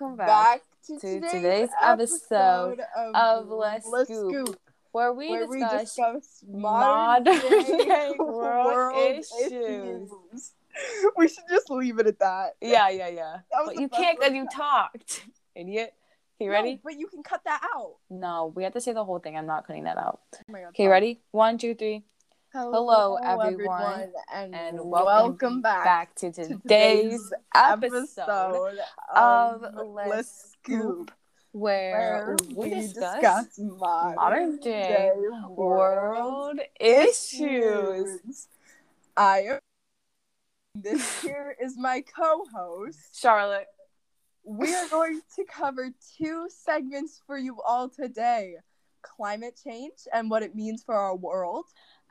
welcome back, to, today's, today's episode, episode of Let's, Let's Scoop, Scoop, where we where discuss, we discuss modern, modern day world, world issues. issues. We should just leave it at that. Yeah, yeah, yeah. But you can't because you talked, idiot. Okay, ready? No, but you can cut that out. No, we have to say the whole thing. I'm not cutting that out. Oh okay, ready? One, two, three. Hello, Hello everyone, everyone, and, and welcome, welcome back, back, to today's, today's episode, of, Let's Scoop, where, we, discuss, discuss modern, modern day, day world, world issues. issues. I this here is my co-host Charlotte. We are going to cover two segments for you all today: climate change and what it means for our world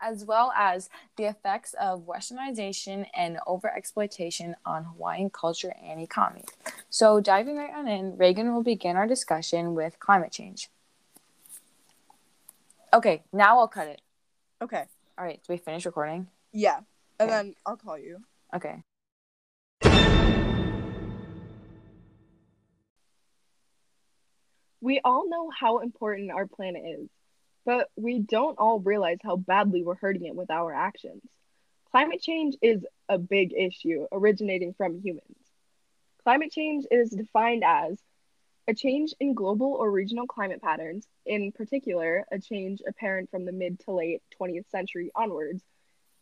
as well as the effects of westernization and overexploitation on Hawaiian culture and economy. So, diving right on in, Reagan will begin our discussion with climate change. Okay, now I'll cut it. Okay. All right, so we finish recording? Yeah, and okay. then I'll call you. Okay. We all know how important our planet is. But we don't all realize how badly we're hurting it with our actions. Climate change is a big issue originating from humans. Climate change is defined as a change in global or regional climate patterns, in particular, a change apparent from the mid to late 20th century onwards,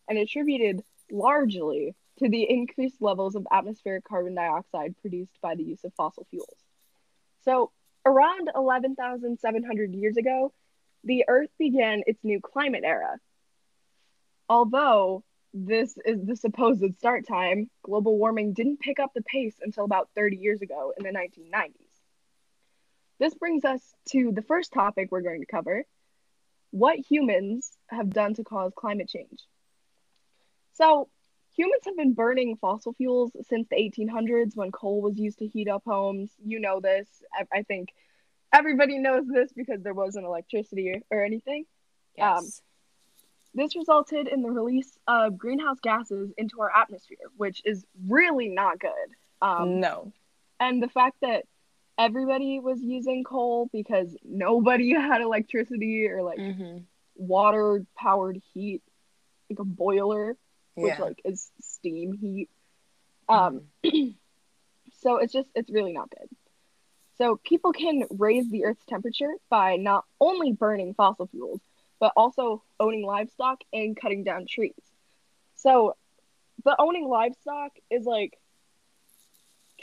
and attributed largely to the increased levels of atmospheric carbon dioxide produced by the use of fossil fuels. So, around 11,700 years ago, the Earth began its new climate era. Although this is the supposed start time, global warming didn't pick up the pace until about 30 years ago in the 1990s. This brings us to the first topic we're going to cover what humans have done to cause climate change. So, humans have been burning fossil fuels since the 1800s when coal was used to heat up homes. You know this. I, I think everybody knows this because there wasn't electricity or anything. Yes. Um, this resulted in the release of greenhouse gases into our atmosphere, which is really not good. Um, no. And the fact that everybody was using coal because nobody had electricity or like mm-hmm. water powered heat, like a boiler, which yeah. like is steam heat. Um, mm-hmm. so it's just it's really not good. So people can raise the Earth's temperature by not only burning fossil fuels, but also owning livestock and cutting down trees. So the owning livestock is like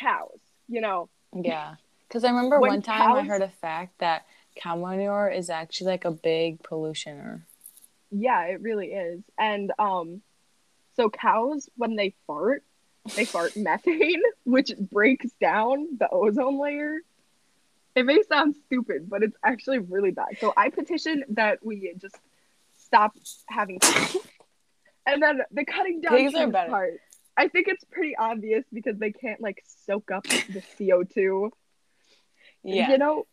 cows, you know. Yeah. Because I remember when one time cows... I heard a fact that cow manure is actually like a big pollutioner. Yeah, it really is. And um so cows when they fart, they fart methane, which breaks down the ozone layer it may sound stupid, but it's actually really bad. So I petition that we just stop having and then the cutting down trees part. I think it's pretty obvious because they can't like soak up the CO two. Yeah. You know?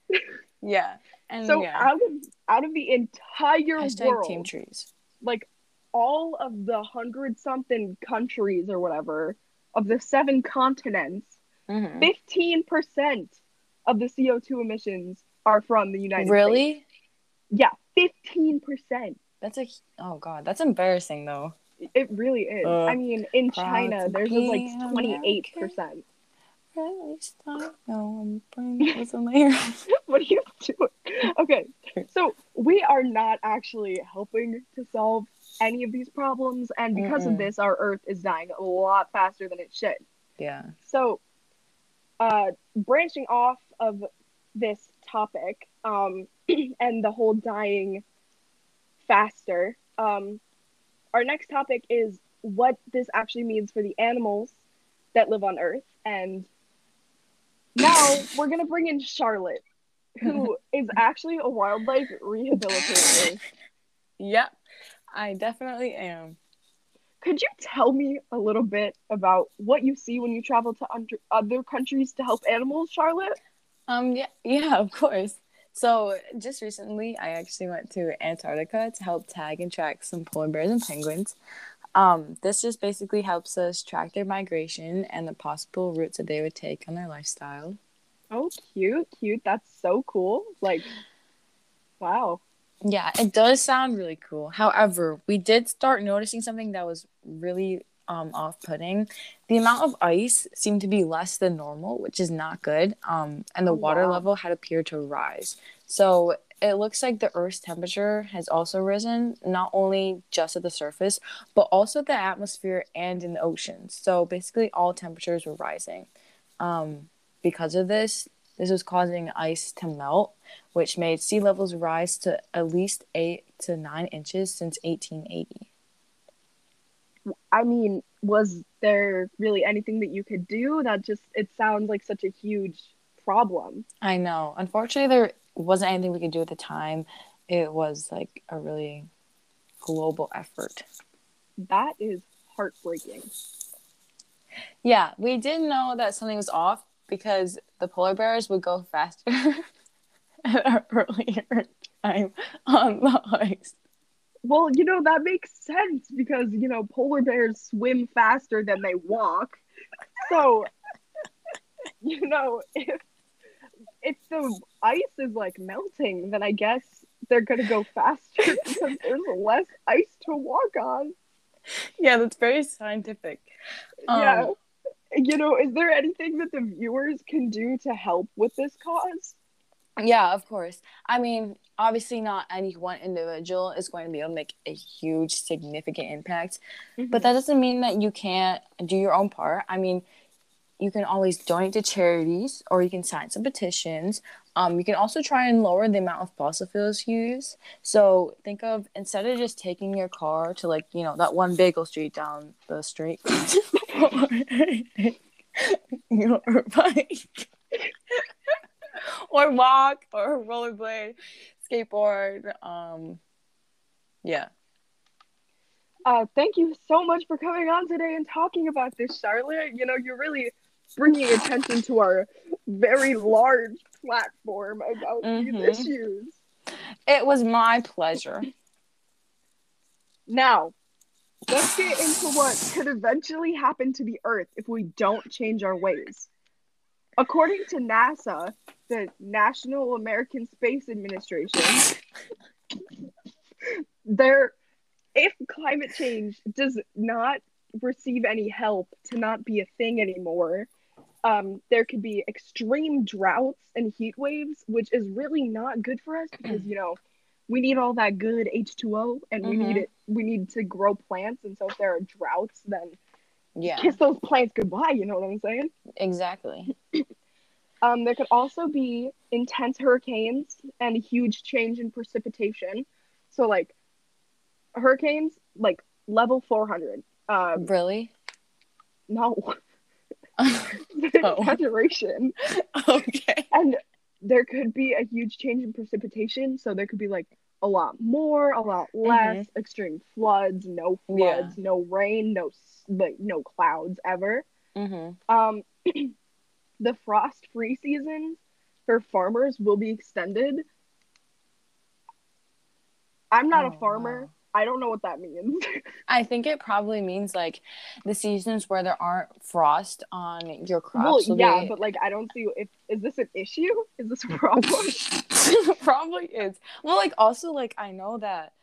Yeah. And so yeah. out of out of the entire Hashtag world, team trees. like all of the hundred something countries or whatever of the seven continents, mm-hmm. 15 mm-hmm. percent of the CO2 emissions are from the United really? States. Really? Yeah, 15%. That's a oh god, that's embarrassing though. It really is. Uh, I mean, in China, there's like 28%. At least I know I'm what are you doing? Okay, so we are not actually helping to solve any of these problems, and because Mm-mm. of this, our Earth is dying a lot faster than it should. Yeah. So uh, branching off of this topic um, and the whole dying faster, um, our next topic is what this actually means for the animals that live on Earth. And now we're going to bring in Charlotte, who is actually a wildlife rehabilitator. Yep, I definitely am. Could you tell me a little bit about what you see when you travel to under- other countries to help animals, Charlotte? Um, yeah, yeah, of course. So just recently, I actually went to Antarctica to help tag and track some polar bears and penguins. Um, this just basically helps us track their migration and the possible routes that they would take on their lifestyle. Oh, cute, cute. That's so cool. Like, wow. Yeah, it does sound really cool. However, we did start noticing something that was really um, off-putting. The amount of ice seemed to be less than normal, which is not good. Um, and the oh, water wow. level had appeared to rise. So it looks like the Earth's temperature has also risen, not only just at the surface, but also the atmosphere and in the oceans. So basically, all temperatures were rising. Um, because of this, this was causing ice to melt, which made sea levels rise to at least eight to nine inches since 1880. I mean, was there really anything that you could do? That just, it sounds like such a huge problem. I know. Unfortunately, there wasn't anything we could do at the time. It was like a really global effort. That is heartbreaking. Yeah, we did know that something was off because the polar bears would go faster at an earlier time on the ice. Well, you know, that makes sense because, you know, polar bears swim faster than they walk. So, you know, if if the ice is like melting, then I guess they're gonna go faster because there's less ice to walk on. Yeah, that's very scientific. Um, yeah. You know, is there anything that the viewers can do to help with this cause? Yeah, of course. I mean, obviously, not any one individual is going to be able to make a huge, significant impact, mm-hmm. but that doesn't mean that you can't do your own part. I mean, you can always donate to charities or you can sign some petitions. Um, you can also try and lower the amount of fossil fuels you use. So think of instead of just taking your car to like, you know, that one bagel street down the street your bike or walk or rollerblade, skateboard. Um, yeah. Uh, thank you so much for coming on today and talking about this, Charlotte. You know, you're really bringing attention to our very large platform about mm-hmm. these issues. It was my pleasure. Now, let's get into what could eventually happen to the Earth if we don't change our ways. According to NASA, the National American Space Administration, there if climate change does not receive any help to not be a thing anymore, um, there could be extreme droughts and heat waves, which is really not good for us because you know we need all that good H two O, and mm-hmm. we need mm-hmm. it. We need to grow plants, and so if there are droughts, then yeah, kiss those plants goodbye. You know what I'm saying? Exactly. um, there could also be intense hurricanes and a huge change in precipitation. So like hurricanes, like level 400. Um, really? No. oh. exaggeration. Okay. And there could be a huge change in precipitation. So there could be like a lot more, a lot less, mm-hmm. extreme floods, no floods, yeah. no rain, no like no clouds ever. Mm-hmm. Um, the frost free seasons for farmers will be extended. I'm not oh, a farmer. Wow. I don't know what that means. I think it probably means like the seasons where there aren't frost on your crops. Well, yeah, be... but like I don't see if is this an issue? Is this a problem? probably is. Well, like also like I know that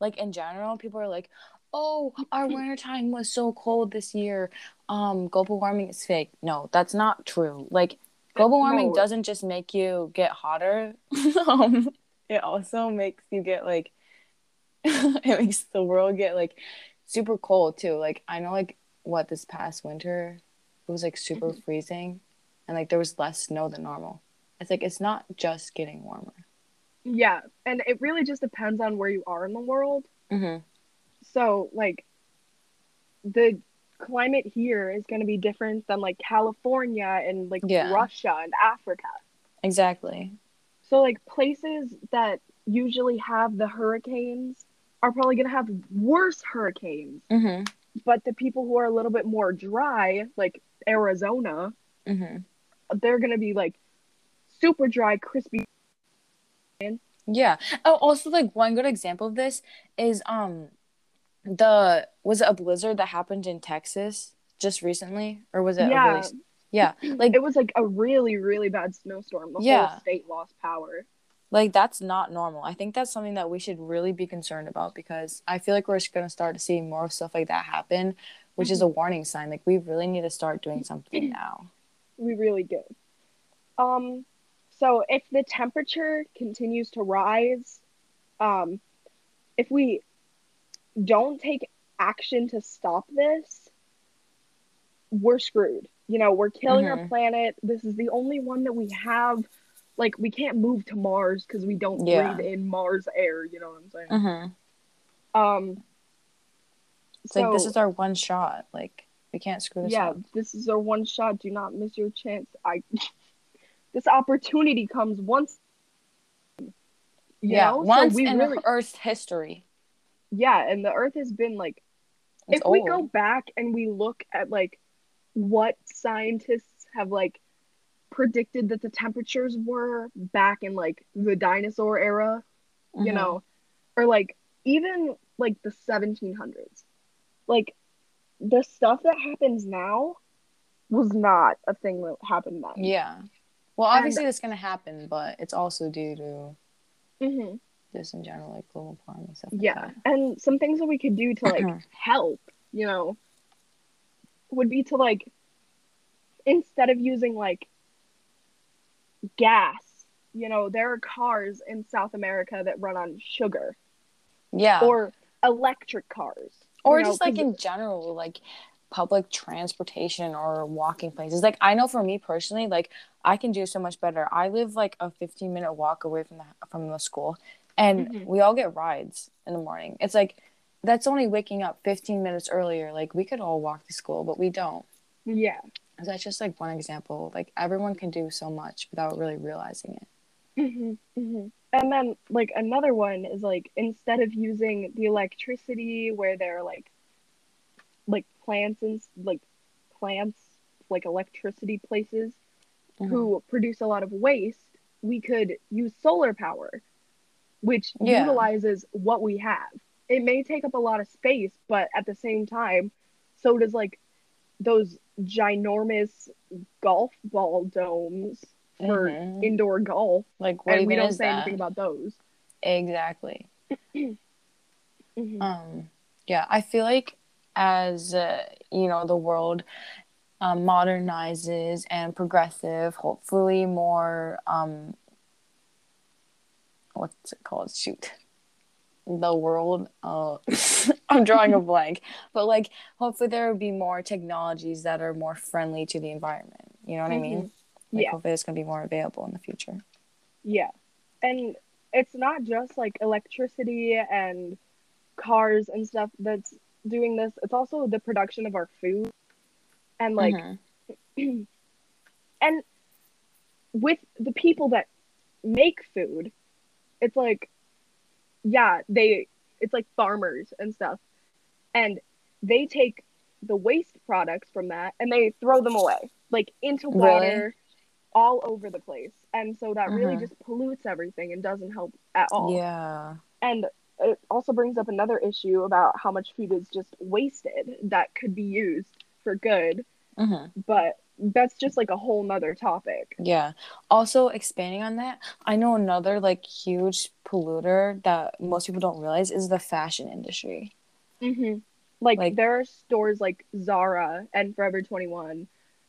like in general people are like, "Oh, our winter time was so cold this year. Um global warming is fake." No, that's not true. Like global warming no. doesn't just make you get hotter. um, it also makes you get like it makes the world get like super cold too. Like I know like what this past winter it was like super mm-hmm. freezing and like there was less snow than normal. It's like it's not just getting warmer. Yeah, and it really just depends on where you are in the world. Mm-hmm. So like the climate here is going to be different than like California and like yeah. Russia and Africa. Exactly. So like places that usually have the hurricanes are probably going to have worse hurricanes. Mm-hmm. But the people who are a little bit more dry, like Arizona, mm-hmm. they're going to be like super dry, crispy. Yeah. Oh, also, like one good example of this is um, the was it a blizzard that happened in Texas just recently, or was it? Yeah. Really... Yeah, like it was like a really really bad snowstorm. The yeah. whole state lost power. Like that's not normal. I think that's something that we should really be concerned about because I feel like we're going to start to see more stuff like that happen, which mm-hmm. is a mm-hmm. warning sign. Like we really need to start doing something now. We really do. Um so if the temperature continues to rise, um if we don't take action to stop this, we're screwed. You know, we're killing mm-hmm. our planet. This is the only one that we have. Like, we can't move to Mars because we don't yeah. breathe in Mars air. You know what I'm saying? Mm-hmm. Um, it's so, like this is our one shot. Like, we can't screw this yeah, up. this is our one shot. Do not miss your chance. I. this opportunity comes once. yeah, know? once so in really... Earth's history. Yeah, and the Earth has been like. It's if old. we go back and we look at like what scientists have like predicted that the temperatures were back in like the dinosaur era, mm-hmm. you know, or like even like the 1700s. Like the stuff that happens now was not a thing that happened then. Yeah. Well, obviously, and, it's going to happen, but it's also due to mm-hmm. just in general, like global warming stuff. Like yeah. That. And some things that we could do to like help, you know, would be to like instead of using like gas, you know, there are cars in South America that run on sugar. Yeah. Or electric cars. Or just know, like in general, like public transportation or walking places. Like I know for me personally, like I can do so much better. I live like a 15 minute walk away from the from the school and mm-hmm. we all get rides in the morning. It's like that's only waking up 15 minutes earlier. Like we could all walk to school, but we don't. Yeah. That's just like one example. Like everyone can do so much without really realizing it. Mm-hmm, mm-hmm. And then like another one is like instead of using the electricity where there are like like plants and like plants like electricity places mm-hmm. who produce a lot of waste, we could use solar power, which yeah. utilizes what we have it may take up a lot of space, but at the same time, so does like those ginormous golf ball domes for mm-hmm. indoor golf. Like what and we don't say that? anything about those. Exactly. mm-hmm. Um yeah, I feel like as uh, you know the world um, modernizes and progressive, hopefully more um what's it called? Shoot the world uh i'm drawing a blank but like hopefully there will be more technologies that are more friendly to the environment you know what mm-hmm. i mean mm-hmm. like, yeah hopefully it's going to be more available in the future yeah and it's not just like electricity and cars and stuff that's doing this it's also the production of our food and like mm-hmm. and with the people that make food it's like yeah, they it's like farmers and stuff. And they take the waste products from that and they throw them away, like into water really? all over the place. And so that really uh-huh. just pollutes everything and doesn't help at all. Yeah. And it also brings up another issue about how much food is just wasted that could be used for good. Uh-huh. But that's just like a whole nother topic. Yeah. Also, expanding on that, I know another like huge polluter that most people don't realize is the fashion industry. Mm-hmm. Like, like there are stores like Zara and Forever 21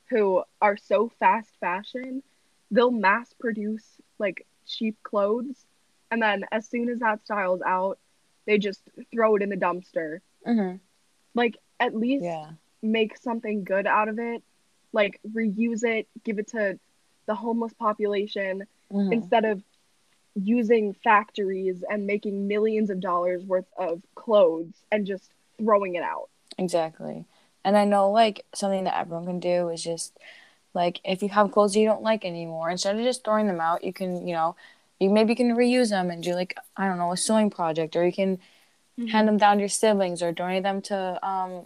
who are so fast fashion, they'll mass produce like cheap clothes. And then as soon as that style's out, they just throw it in the dumpster. Mm-hmm. Like, at least yeah. make something good out of it like reuse it, give it to the homeless population mm-hmm. instead of using factories and making millions of dollars worth of clothes and just throwing it out. Exactly. And I know like something that everyone can do is just like if you have clothes you don't like anymore, instead of just throwing them out, you can, you know, you maybe you can reuse them and do like I don't know, a sewing project or you can mm-hmm. hand them down to your siblings or donate them to um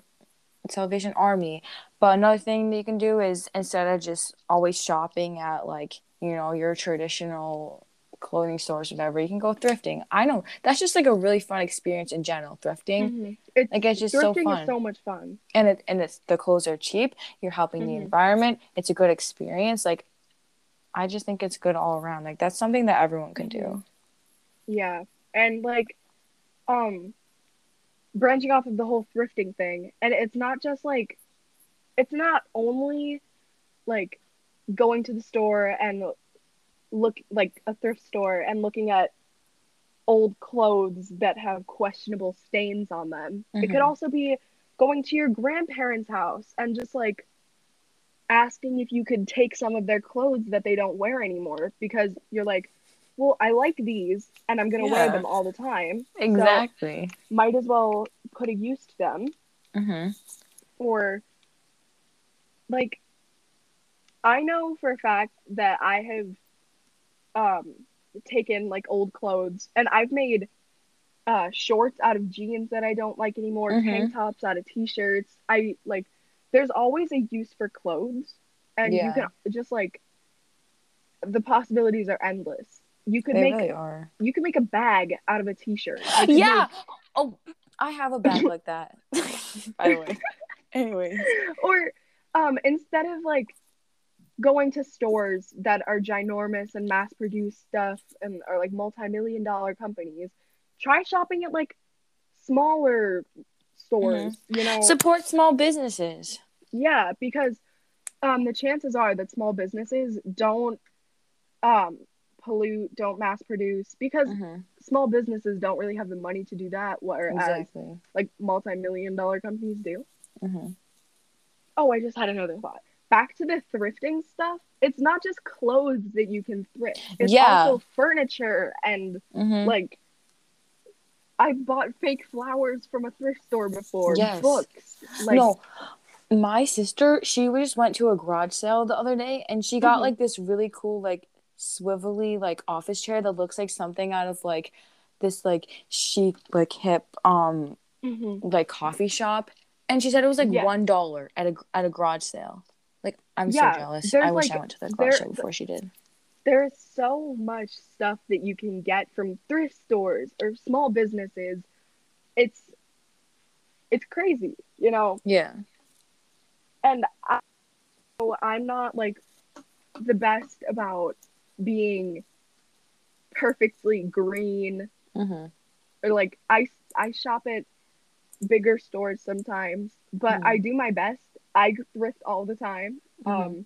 Salvation Army. But another thing that you can do is instead of just always shopping at like, you know, your traditional clothing stores, whatever. You can go thrifting. I know that's just like a really fun experience in general. Thrifting, mm-hmm. it's, like it's just so fun. so much fun, and it and it's the clothes are cheap. You're helping mm-hmm. the environment. It's a good experience. Like, I just think it's good all around. Like that's something that everyone can do. Mm-hmm. Yeah, and like, um, branching off of the whole thrifting thing, and it's not just like, it's not only like going to the store and look like a thrift store and looking at old clothes that have questionable stains on them. Mm-hmm. It could mm-hmm. also be going to your grandparents' house and just like asking if you could take some of their clothes that they don't wear anymore because you're like, well, I like these and I'm going to yeah. wear them all the time. Exactly. So might as well put a use to them. Mm-hmm. Or like I know for a fact that I have um taken like old clothes and I've made uh shorts out of jeans that I don't like anymore, mm-hmm. tank tops out of t-shirts. I like there's always a use for clothes and yeah. you can just like the possibilities are endless. You could they make really are. you can make a bag out of a t-shirt. Yeah. Make... Oh, I have a bag like that. By the way. Anyways. Or um instead of like going to stores that are ginormous and mass produced stuff and are like multi-million dollar companies try shopping at like smaller stores mm-hmm. you know support small businesses yeah because um the chances are that small businesses don't um pollute don't mass produce because mm-hmm. small businesses don't really have the money to do that whereas exactly. like multi-million dollar companies do mm-hmm. oh i just had another thought back to the thrifting stuff, it's not just clothes that you can thrift. It's yeah. also furniture and mm-hmm. like I bought fake flowers from a thrift store before. Yes. Books. Like No. My sister, she just went to a garage sale the other day and she got mm-hmm. like this really cool like swivelly like office chair that looks like something out of like this like chic like hip um mm-hmm. like coffee shop and she said it was like one dollar at a at a garage sale like I'm yeah, so jealous. I wish like, I went to the garage sale before she did. There's so much stuff that you can get from thrift stores or small businesses. It's it's crazy, you know. Yeah. And I, I'm not like the best about being perfectly green mm-hmm. or like I I shop at bigger stores sometimes, but mm-hmm. I do my best I thrift all the time. Mm-hmm. Um,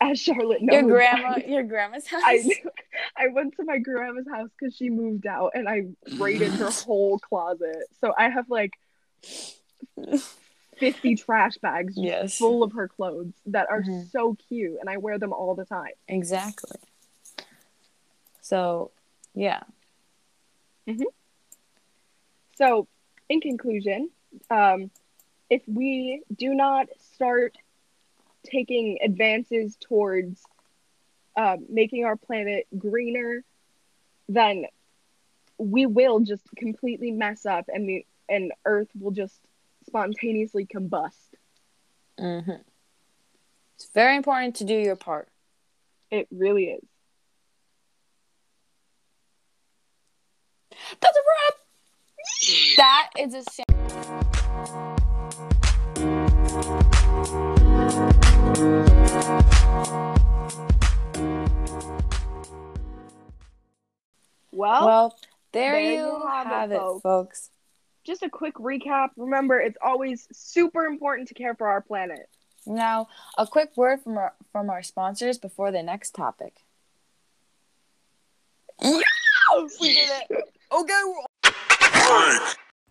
as Charlotte knows, your grandma, I, your grandma's house. I I went to my grandma's house because she moved out, and I raided her whole closet. So I have like fifty trash bags yes. full of her clothes that are mm-hmm. so cute, and I wear them all the time. Exactly. So, yeah. Mm-hmm. So, in conclusion, um, if we do not start taking advances towards uh, making our planet greener, then we will just completely mess up, and the and Earth will just spontaneously combust. Mm-hmm. It's very important to do your part. It really is. That's a wrap. that is a. Well, well there, there you, have, have, it, folks. folks. Just a quick recap. Remember, it's always super important to care for our planet. Now, a quick word from our, from our sponsors before the next topic. Yeah, we did it. Okay.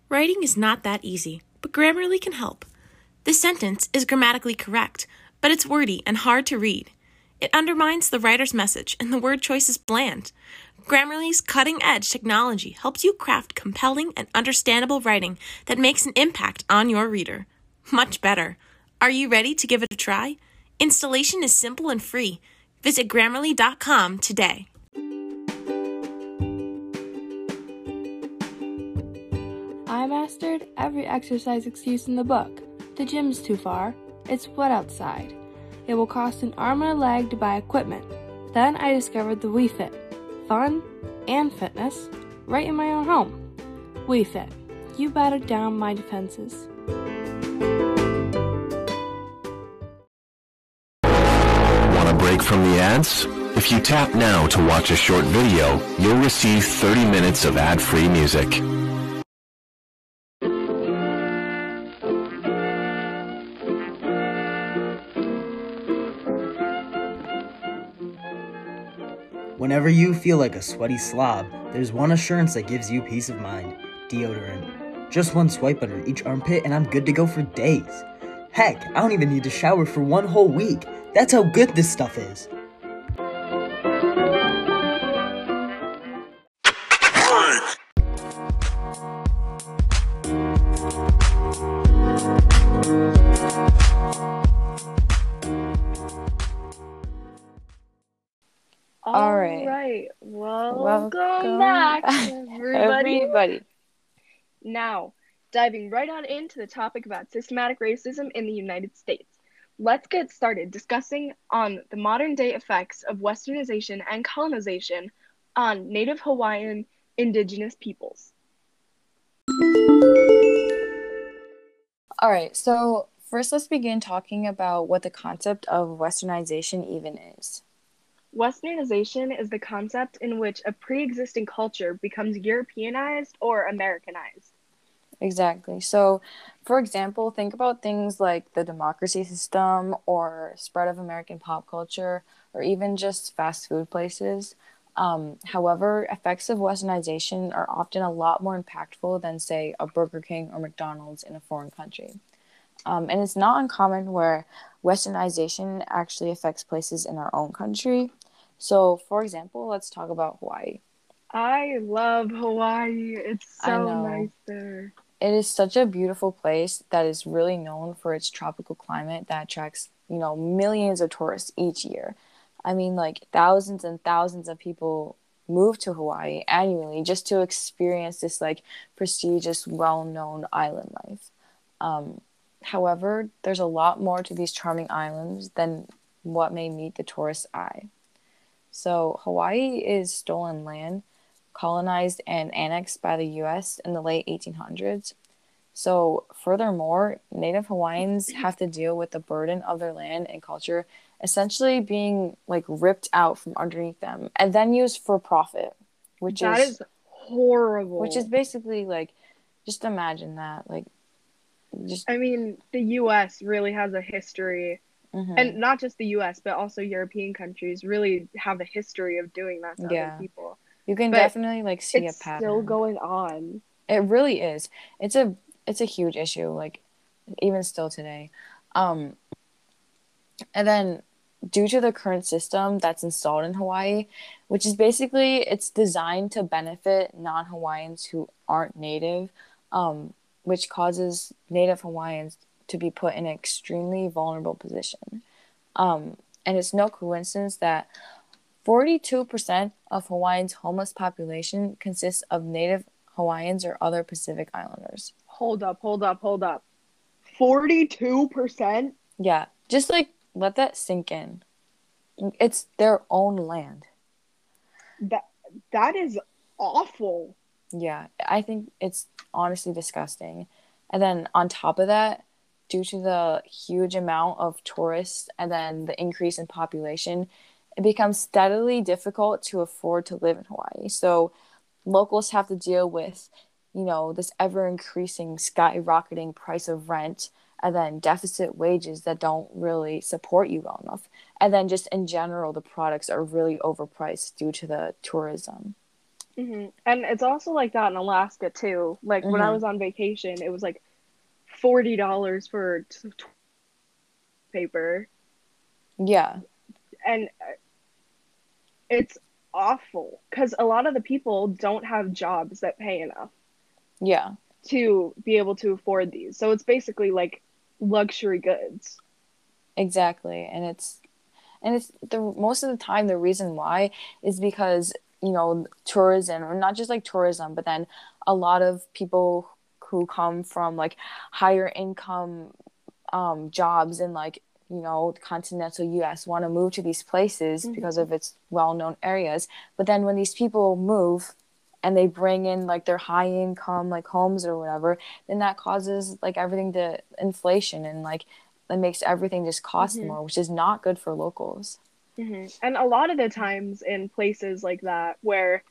Writing is not that easy, but Grammarly can help. This sentence is grammatically correct, but it's wordy and hard to read. It undermines the writer's message, and the word choice is bland. Grammarly's cutting edge technology helps you craft compelling and understandable writing that makes an impact on your reader. Much better. Are you ready to give it a try? Installation is simple and free. Visit grammarly.com today. I mastered every exercise excuse in the book. The gym's too far. It's wet outside. It will cost an arm and a leg to buy equipment. Then I discovered the Wii Fit fun and fitness right in my own home. Wii Fit, you battered down my defenses. Want a break from the ads? If you tap now to watch a short video, you'll receive 30 minutes of ad-free music. Whenever you feel like a sweaty slob, there's one assurance that gives you peace of mind deodorant. Just one swipe under each armpit, and I'm good to go for days. Heck, I don't even need to shower for one whole week. That's how good this stuff is. Diving right on into the topic about systematic racism in the United States. Let's get started discussing on the modern day effects of westernization and colonization on Native Hawaiian indigenous peoples. All right. So, first, let's begin talking about what the concept of westernization even is. Westernization is the concept in which a pre existing culture becomes Europeanized or Americanized. Exactly. So, for example, think about things like the democracy system or spread of American pop culture or even just fast food places. Um, however, effects of westernization are often a lot more impactful than, say, a Burger King or McDonald's in a foreign country. Um, and it's not uncommon where westernization actually affects places in our own country. So, for example, let's talk about Hawaii. I love Hawaii. It's so nice there. It is such a beautiful place that is really known for its tropical climate that attracts, you know, millions of tourists each year. I mean, like thousands and thousands of people move to Hawaii annually just to experience this like prestigious, well-known island life. Um, however, there's a lot more to these charming islands than what may meet the tourist's eye. So, Hawaii is stolen land, colonized and annexed by the US in the late 1800s. So, furthermore, Native Hawaiians have to deal with the burden of their land and culture essentially being like ripped out from underneath them and then used for profit, which That is, is horrible. which is basically like just imagine that like just I mean, the US really has a history, mhm. and not just the US, but also European countries really have a history of doing that to Yeah. other people. You can but definitely like see a pattern. still going on. It really is. It's a it's a huge issue, like even still today. Um, and then due to the current system that's installed in Hawaii, which is basically it's designed to benefit non-Hawaiians who aren't native, um, which causes native Hawaiians to be put in an extremely vulnerable position. Um, and it's no coincidence that 42% of Hawaii's homeless population consists of native Hawaiians or other Pacific Islanders. Hold up, hold up, hold up. 42%? Yeah, just like let that sink in. It's their own land. That that is awful. Yeah, I think it's honestly disgusting. And then on top of that, due to the huge amount of tourists and then the increase in population, it becomes steadily difficult to afford to live in Hawaii. So locals have to deal with, you know, this ever increasing skyrocketing price of rent and then deficit wages that don't really support you well enough. And then just in general, the products are really overpriced due to the tourism. hmm And it's also like that in Alaska too. Like when I Mhm. was on vacation, it was like forty dollars for t- t- paper, Yeah. and uh, it's awful because a lot of the people don't have jobs that pay enough Yeah. to be able to afford these. So it's basically like luxury goods. Exactly. And it's and it's the most of the time the reason why is because, you know, tourism or not just like tourism, but then a lot of people who come from like higher income um jobs and like you know, the continental US want to move to these places mm-hmm. because of its well-known areas. But then when these people move and they bring in like their high income like homes or whatever, then that causes like everything to inflation and like that makes everything just cost mm-hmm. more, which is not good for locals. Mm-hmm. And a lot of the times in places like that where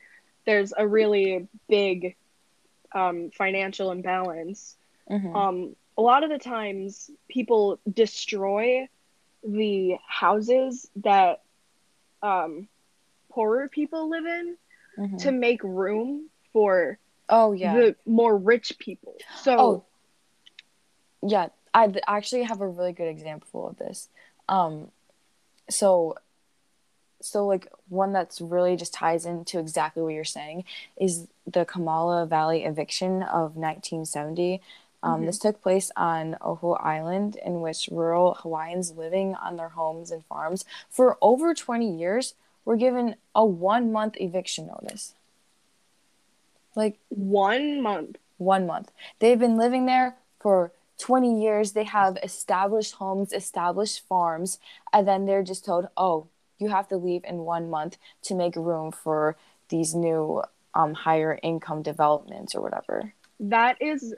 there's a really big um, financial imbalance, mm-hmm. um, a lot of the times people destroy the houses that um, poorer people live in mm-hmm. to make room for oh yeah the more rich people. So oh, yeah, I actually have a really good example of this. Um, so so like one that's really just ties into exactly what you're saying is the Kalama Valley eviction of 1970. Um, mm-hmm. This took place on Oahu Island, in which rural Hawaiians living on their homes and farms for over 20 years were given a one month eviction notice. Like one month. One month. They've been living there for 20 years. They have established homes, established farms, and then they're just told, oh, you have to leave in one month to make room for these new um, higher income developments or whatever. That is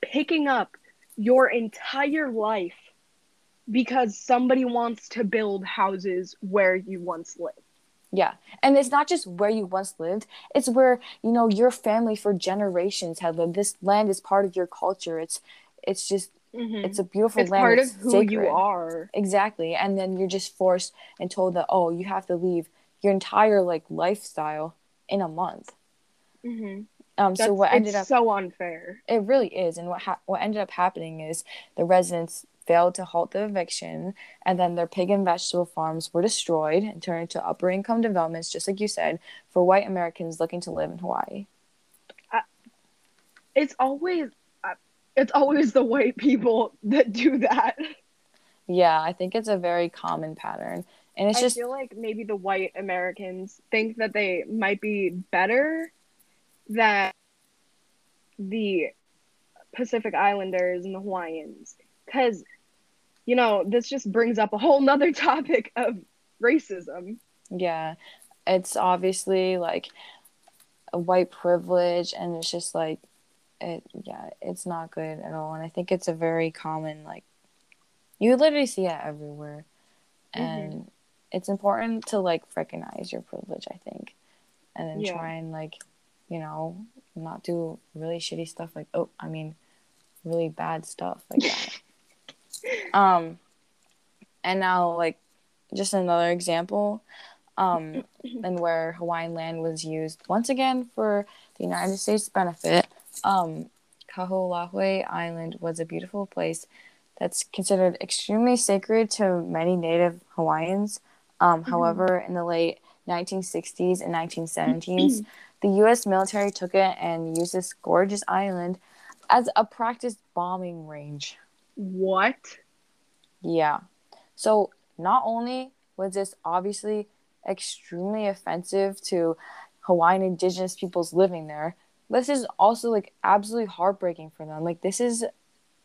picking up your entire life because somebody wants to build houses where you once lived. Yeah. And it's not just where you once lived, it's where, you know, your family for generations had lived. This land is part of your culture. It's it's just mm-hmm. it's a beautiful it's land. Part it's of who sacred. you are. Exactly. And then you're just forced and told that, oh, you have to leave your entire like lifestyle in a month. Mm-hmm. Um, so what ended up so unfair. It really is, and what ha- what ended up happening is the residents failed to halt the eviction, and then their pig and vegetable farms were destroyed and turned into upper income developments, just like you said, for white Americans looking to live in Hawaii. Uh, it's always uh, it's always the white people that do that. Yeah, I think it's a very common pattern. And it's I just I feel like maybe the white Americans think that they might be better that the Pacific Islanders and the Hawaiians, because, you know, this just brings up a whole nother topic of racism. Yeah, it's obviously like a white privilege, and it's just like, it, yeah, it's not good at all. And I think it's a very common, like, you literally see it everywhere. Mm-hmm. And mm-hmm. it's important to, like, recognize your privilege, I think, and then yeah. try and, like, you know, not do really shitty stuff like oh, I mean, really bad stuff like that. um, and now like just another example, um, and where Hawaiian land was used once again for the United States benefit. Um, Kahoolawe Island was a beautiful place that's considered extremely sacred to many Native Hawaiians. Um, mm-hmm. However, in the late 1960s and 1970s, the US military took it and used this gorgeous island as a practice bombing range. What? Yeah. So, not only was this obviously extremely offensive to Hawaiian indigenous peoples living there, this is also like absolutely heartbreaking for them. Like, this is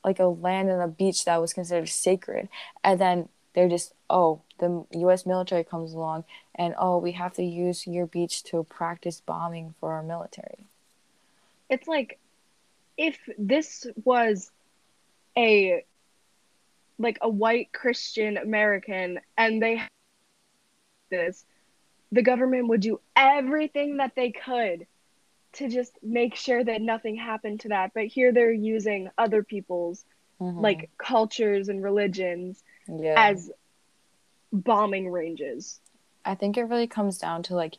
like a land and a beach that was considered sacred. And then they're just, oh, the US military comes along and oh we have to use your beach to practice bombing for our military it's like if this was a like a white christian american and they this the government would do everything that they could to just make sure that nothing happened to that but here they're using other people's mm-hmm. like cultures and religions yeah. as bombing ranges I think it really comes down to like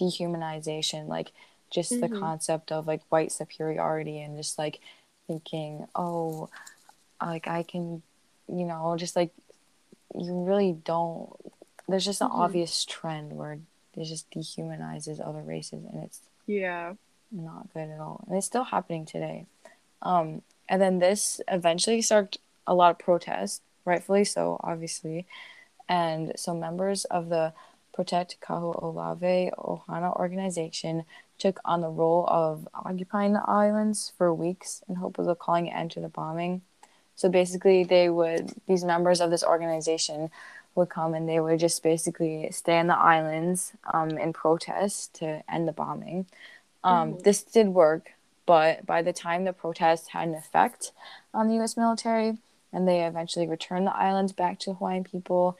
dehumanization, like just mm-hmm. the concept of like white superiority and just like thinking, oh, like I can, you know, just like you really don't. There's just an mm-hmm. obvious trend where it just dehumanizes other races, and it's yeah not good at all, and it's still happening today. Um, and then this eventually started a lot of protests, rightfully so, obviously, and so members of the Protect Kaho'olawe Ohana organization took on the role of occupying the islands for weeks in hope of calling an end to the bombing. So basically, they would these members of this organization would come and they would just basically stay on the islands um, in protest to end the bombing. Um, mm-hmm. This did work, but by the time the protests had an effect on the U.S. military and they eventually returned the islands back to the Hawaiian people,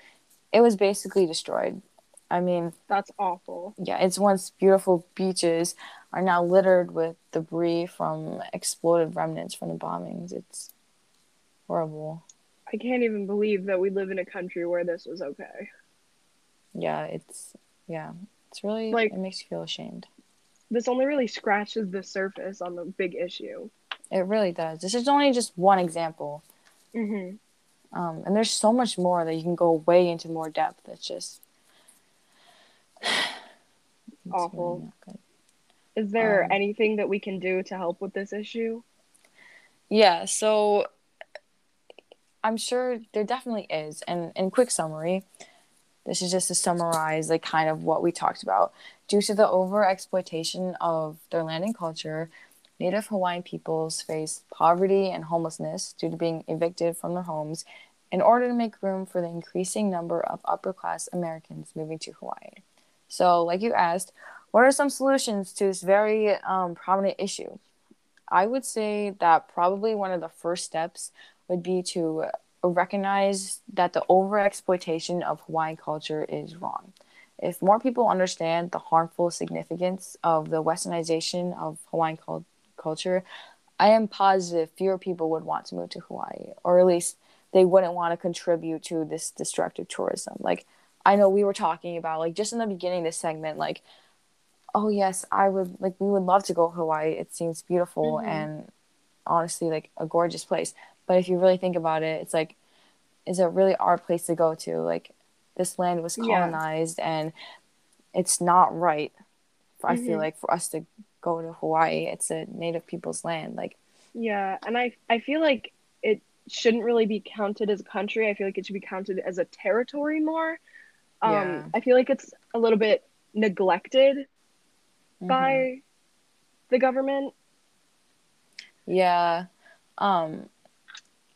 it was basically destroyed. I mean, that's awful. Yeah, its once beautiful beaches are now littered with debris from exploded remnants from the bombings. It's horrible. I can't even believe that we live in a country where this was okay. Yeah, it's yeah, it's really like it makes you feel ashamed. This only really scratches the surface on the big issue. It really does. This is only just one example. Mm-hmm. Um, and there's so much more that you can go way into more depth. It's just it's awful. Really Is there um, anything that we can do to help with this issue? Yeah, so I'm sure there definitely is. And in quick summary, this is just to summarize like kind of what we talked about. Due to the over exploitation of their land and culture, Native Hawaiian peoples face poverty and homelessness due to being evicted from their homes in order to make room for the increasing number of upper class Americans moving to Hawaii. So, like you asked, what are some solutions to this very um, prominent issue? I would say that probably one of the first steps would be to recognize that the overexploitation of Hawaiian culture is wrong. If more people understand the harmful significance of the westernization of Hawaiian culture, I am positive fewer people would want to move to Hawaii, or at least they wouldn't want to contribute to this destructive tourism. Like, I know we were talking about, like, just in the beginning of this segment, like, oh, yes, I would, like, we would love to go to Hawaii. It seems beautiful mm-hmm. and honestly, like, a gorgeous place. But if you really think about it, it's like, is it really our place to go to? Like, this land was colonized yeah. and it's not right. Mm-hmm. I feel mm-hmm. like for us to go to Hawaii, it's a native people's land. Like, yeah. And I, I feel like it shouldn't really be counted as a country. I feel like it should be counted as a territory more. Um, yeah. I feel like it's a little bit neglected mm-hmm. by the government. Yeah. Um,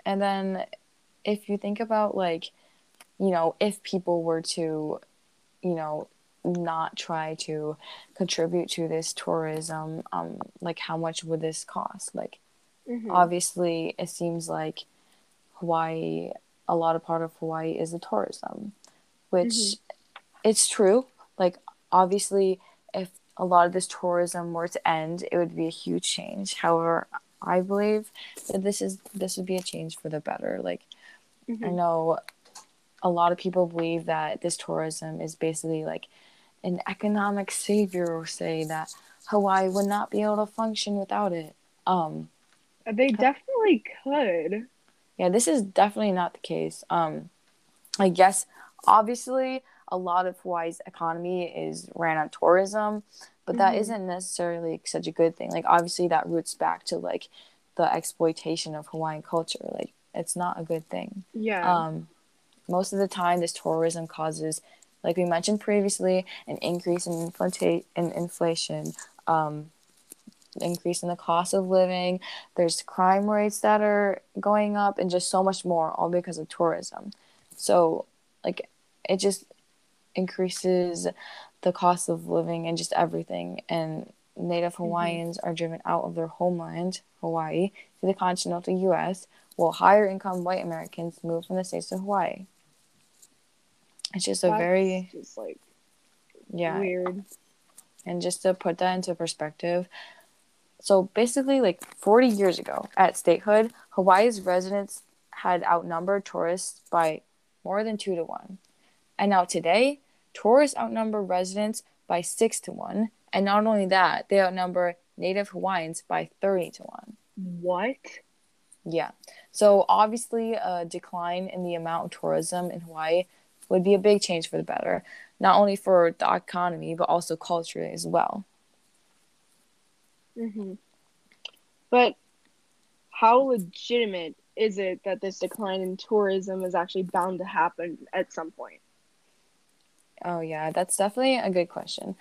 and then if you think about like, you know, if people were to, you know, not try to contribute to this tourism, um, like how much would this cost? Like, mm-hmm. obviously, it seems like Hawaii, a lot of part of Hawaii is the tourism, which mm-hmm. it's true. Like, obviously, if a lot of this tourism were to end, it would be a huge change. However, I believe that this is this would be a change for the better. Like mm-hmm. I know a lot of people believe that this tourism is basically like an economic savior or say that Hawaii would not be able to function without it. Um they definitely could. Yeah, this is definitely not the case. Um I guess obviously a lot of Hawaii's economy is ran on tourism, but that mm-hmm. not necessarily such a good thing like obviously that roots back to like the exploitation of hawaiian culture like it's not a good thing yeah um most of the time this tourism causes like we mentioned previously an increase in, inflata- in inflation um increase in the cost of living there's crime rates that are going up and just so much more all because of tourism so like it just increases the cost of living and just everything. And Native mm-hmm. Hawaiians mm-hmm. are driven out of their homeland, Hawaii, to the continental U.S., while higher income white Americans move from the states to Hawaii. It's just That's a very just like yeah weird. And just to put that into perspective, so basically, like 40 years ago at statehood, Hawaii's residents had outnumbered tourists by more than two to one. And now today, tourists outnumber residents by 6 to 1. And not only that, they outnumber native Hawaiians by 30 to 1. What? Yeah. So obviously, a decline in the amount of tourism in Hawaii would be a big change for the better, not only for the economy, but also culturally as well. Mm-hmm. But how legitimate is it that this decline in tourism is actually bound to happen at some point? Oh yeah, that's definitely a good question.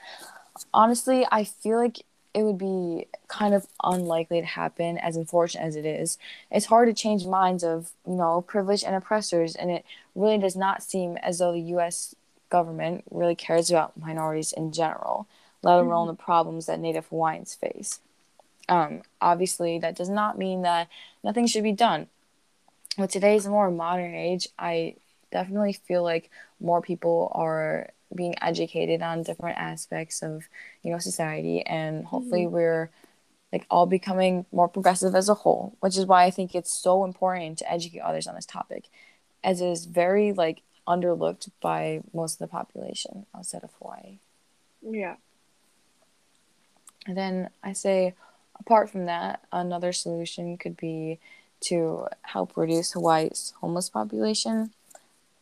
Honestly, I feel like it would be kind of unlikely to happen, as unfortunate as it is. It's hard to change minds of, you know, privileged and oppressors, and it really does not seem as though the U.S. government really cares about minorities in general, let alone mm-hmm. the problems that Native Hawaiians face. Um, obviously, that does not mean that nothing should be done. With today's more modern age, I definitely feel like more people are being educated on different aspects of you know society and hopefully mm-hmm. we're like all becoming more progressive as a whole which is why i think it's so important to educate others on this topic as it is very like underlooked by most of the population outside of hawaii. Yeah. And then i say apart from that another solution could be to help reduce hawaii's homeless population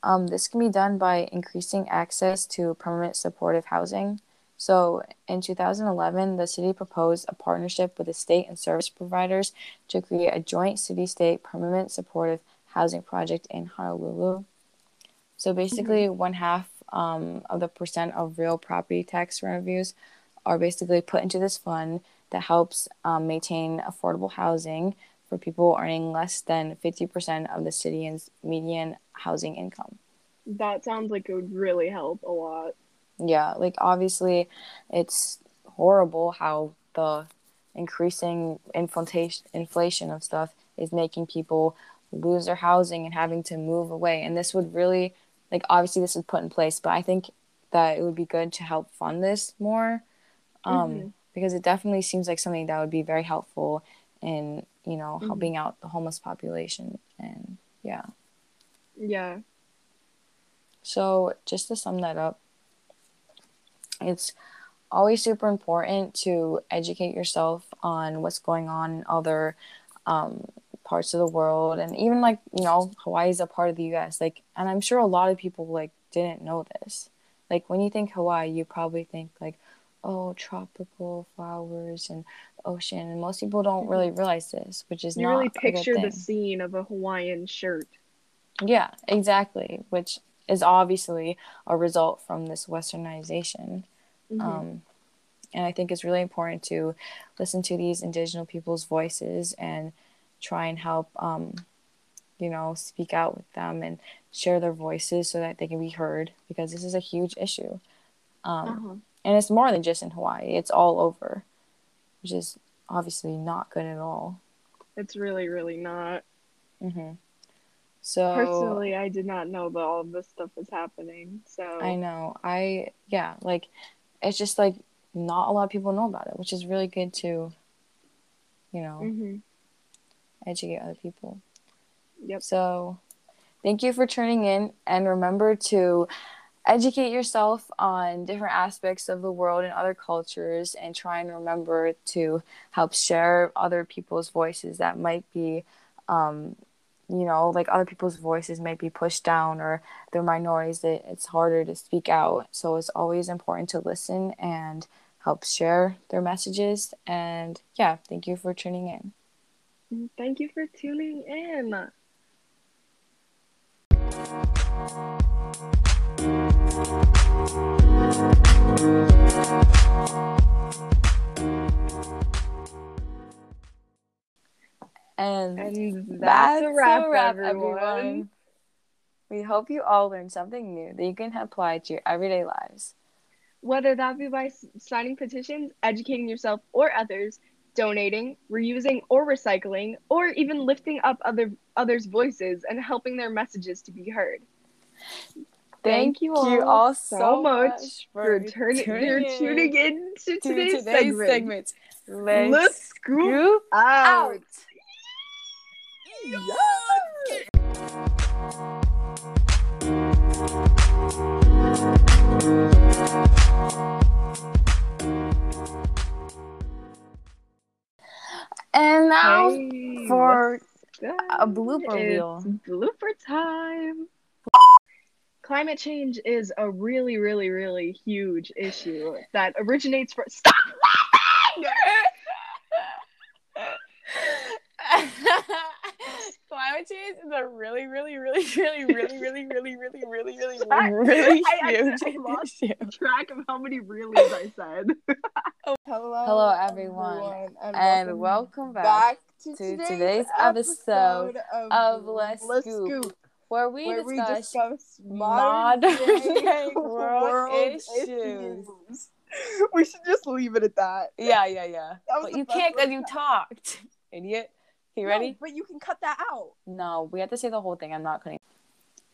um, this can be done by increasing access to permanent supportive housing. So, in 2011, the city proposed a partnership with the state and service providers to create a joint city state permanent supportive housing project in Honolulu. So, basically, mm-hmm. one half um, of the percent of real property tax revenues are basically put into this fund that helps um, maintain affordable housing for people earning less than 50% of the city's median housing income. That sounds like it would really help a lot. Yeah, like obviously it's horrible how the increasing inflation inflation of stuff is making people lose their housing and having to move away. And this would really like obviously this is put in place, but I think that it would be good to help fund this more. Um, mm-hmm. because it definitely seems like something that would be very helpful in, you know, mm-hmm. helping out the homeless population and yeah. Yeah. So, just to sum that up, it's always super important to educate yourself on what's going on in other um, parts of the world and even like you know hawaii is a part of the us like and i'm sure a lot of people like didn't know this like when you think hawaii you probably think like oh tropical flowers and ocean and most people don't really mm-hmm. realize this which is you really picture the scene of a hawaiian shirt yeah exactly which is obviously a result from this westernization. Mm-hmm. Um, and I think it's really important to listen to these indigenous people's voices and try and help, um, you know, speak out with them and share their voices so that they can be heard because this is a huge issue. Um, uh-huh. And it's more than just in Hawaii, it's all over, which is obviously not good at all. It's really, really not. Mm-hmm. So personally, I did not know that all of this stuff was happening. So I know. I yeah, like it's just like not a lot of people know about it, which is really good to, you know, mm-hmm. educate other people. Yep. So, thank you for tuning in, and remember to educate yourself on different aspects of the world and other cultures, and try and remember to help share other people's voices that might be. Um, you know, like other people's voices might be pushed down or they're minorities that it's harder to speak out. So it's always important to listen and help share their messages. And yeah, thank you for tuning in. Thank you for tuning in. And, and that's, that's, a wrap, a wrap everyone. everyone. We hope you all learned something new that you can apply to your everyday lives. Whether that be by signing petitions, educating yourself or others, donating, reusing or recycling, or even lifting up other others' voices and helping their messages to be heard. Thank, Thank you, all, you all so much for, for turning, tuning, in, tuning in to today's, today's segment. segment. Let's, Let's scoop out. out. And now hey, for a blooper reel. Blooper time. Climate change is a really, really, really huge issue that originates from. Stop laughing! climate change is a really, really, really, really, really, really, really, really, really, really, really huge issue. Track of how many reallys I said. oh, hello, hello everyone, everyone and, and, welcome, back, back to, to today's, today's episode, episode of, Let's, Let's Scoop, Scoop, where we discuss, modern, modern world, world issues. issues. We should just leave it at that. Yeah, yeah, yeah. But you can't because you talked, idiot. You ready? No, but you can cut that out. No, we have to say the whole thing. I'm not cutting.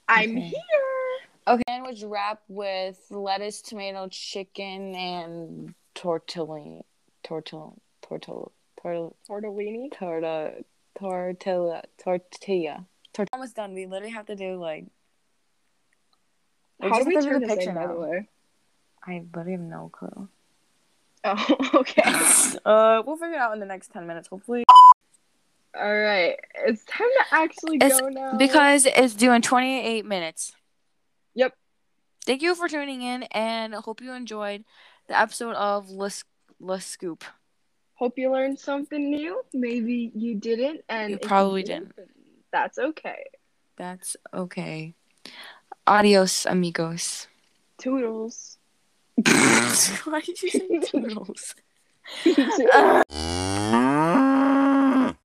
I'm okay. here. Okay, sandwich wrap with lettuce, tomato, chicken, and tortellini. Tortell, tortell, tortell, tortellini. Torta, tortilla, tortilla. Tortilla. Almost done. We literally have to do like. How do we turn the picture in, by the way? I literally have no clue. Oh, okay. uh, we'll figure it out in the next ten minutes, hopefully. All right, it's time to actually it's, go now. Because it's doing 28 minutes. Yep. Thank you for tuning in, and hope you enjoyed the episode of Let's, Let's Scoop. Hope you learned something new. Maybe you didn't, and you probably you didn't. didn't. That's okay. That's okay. Adios, amigos. Toodles. Why did you say toodles?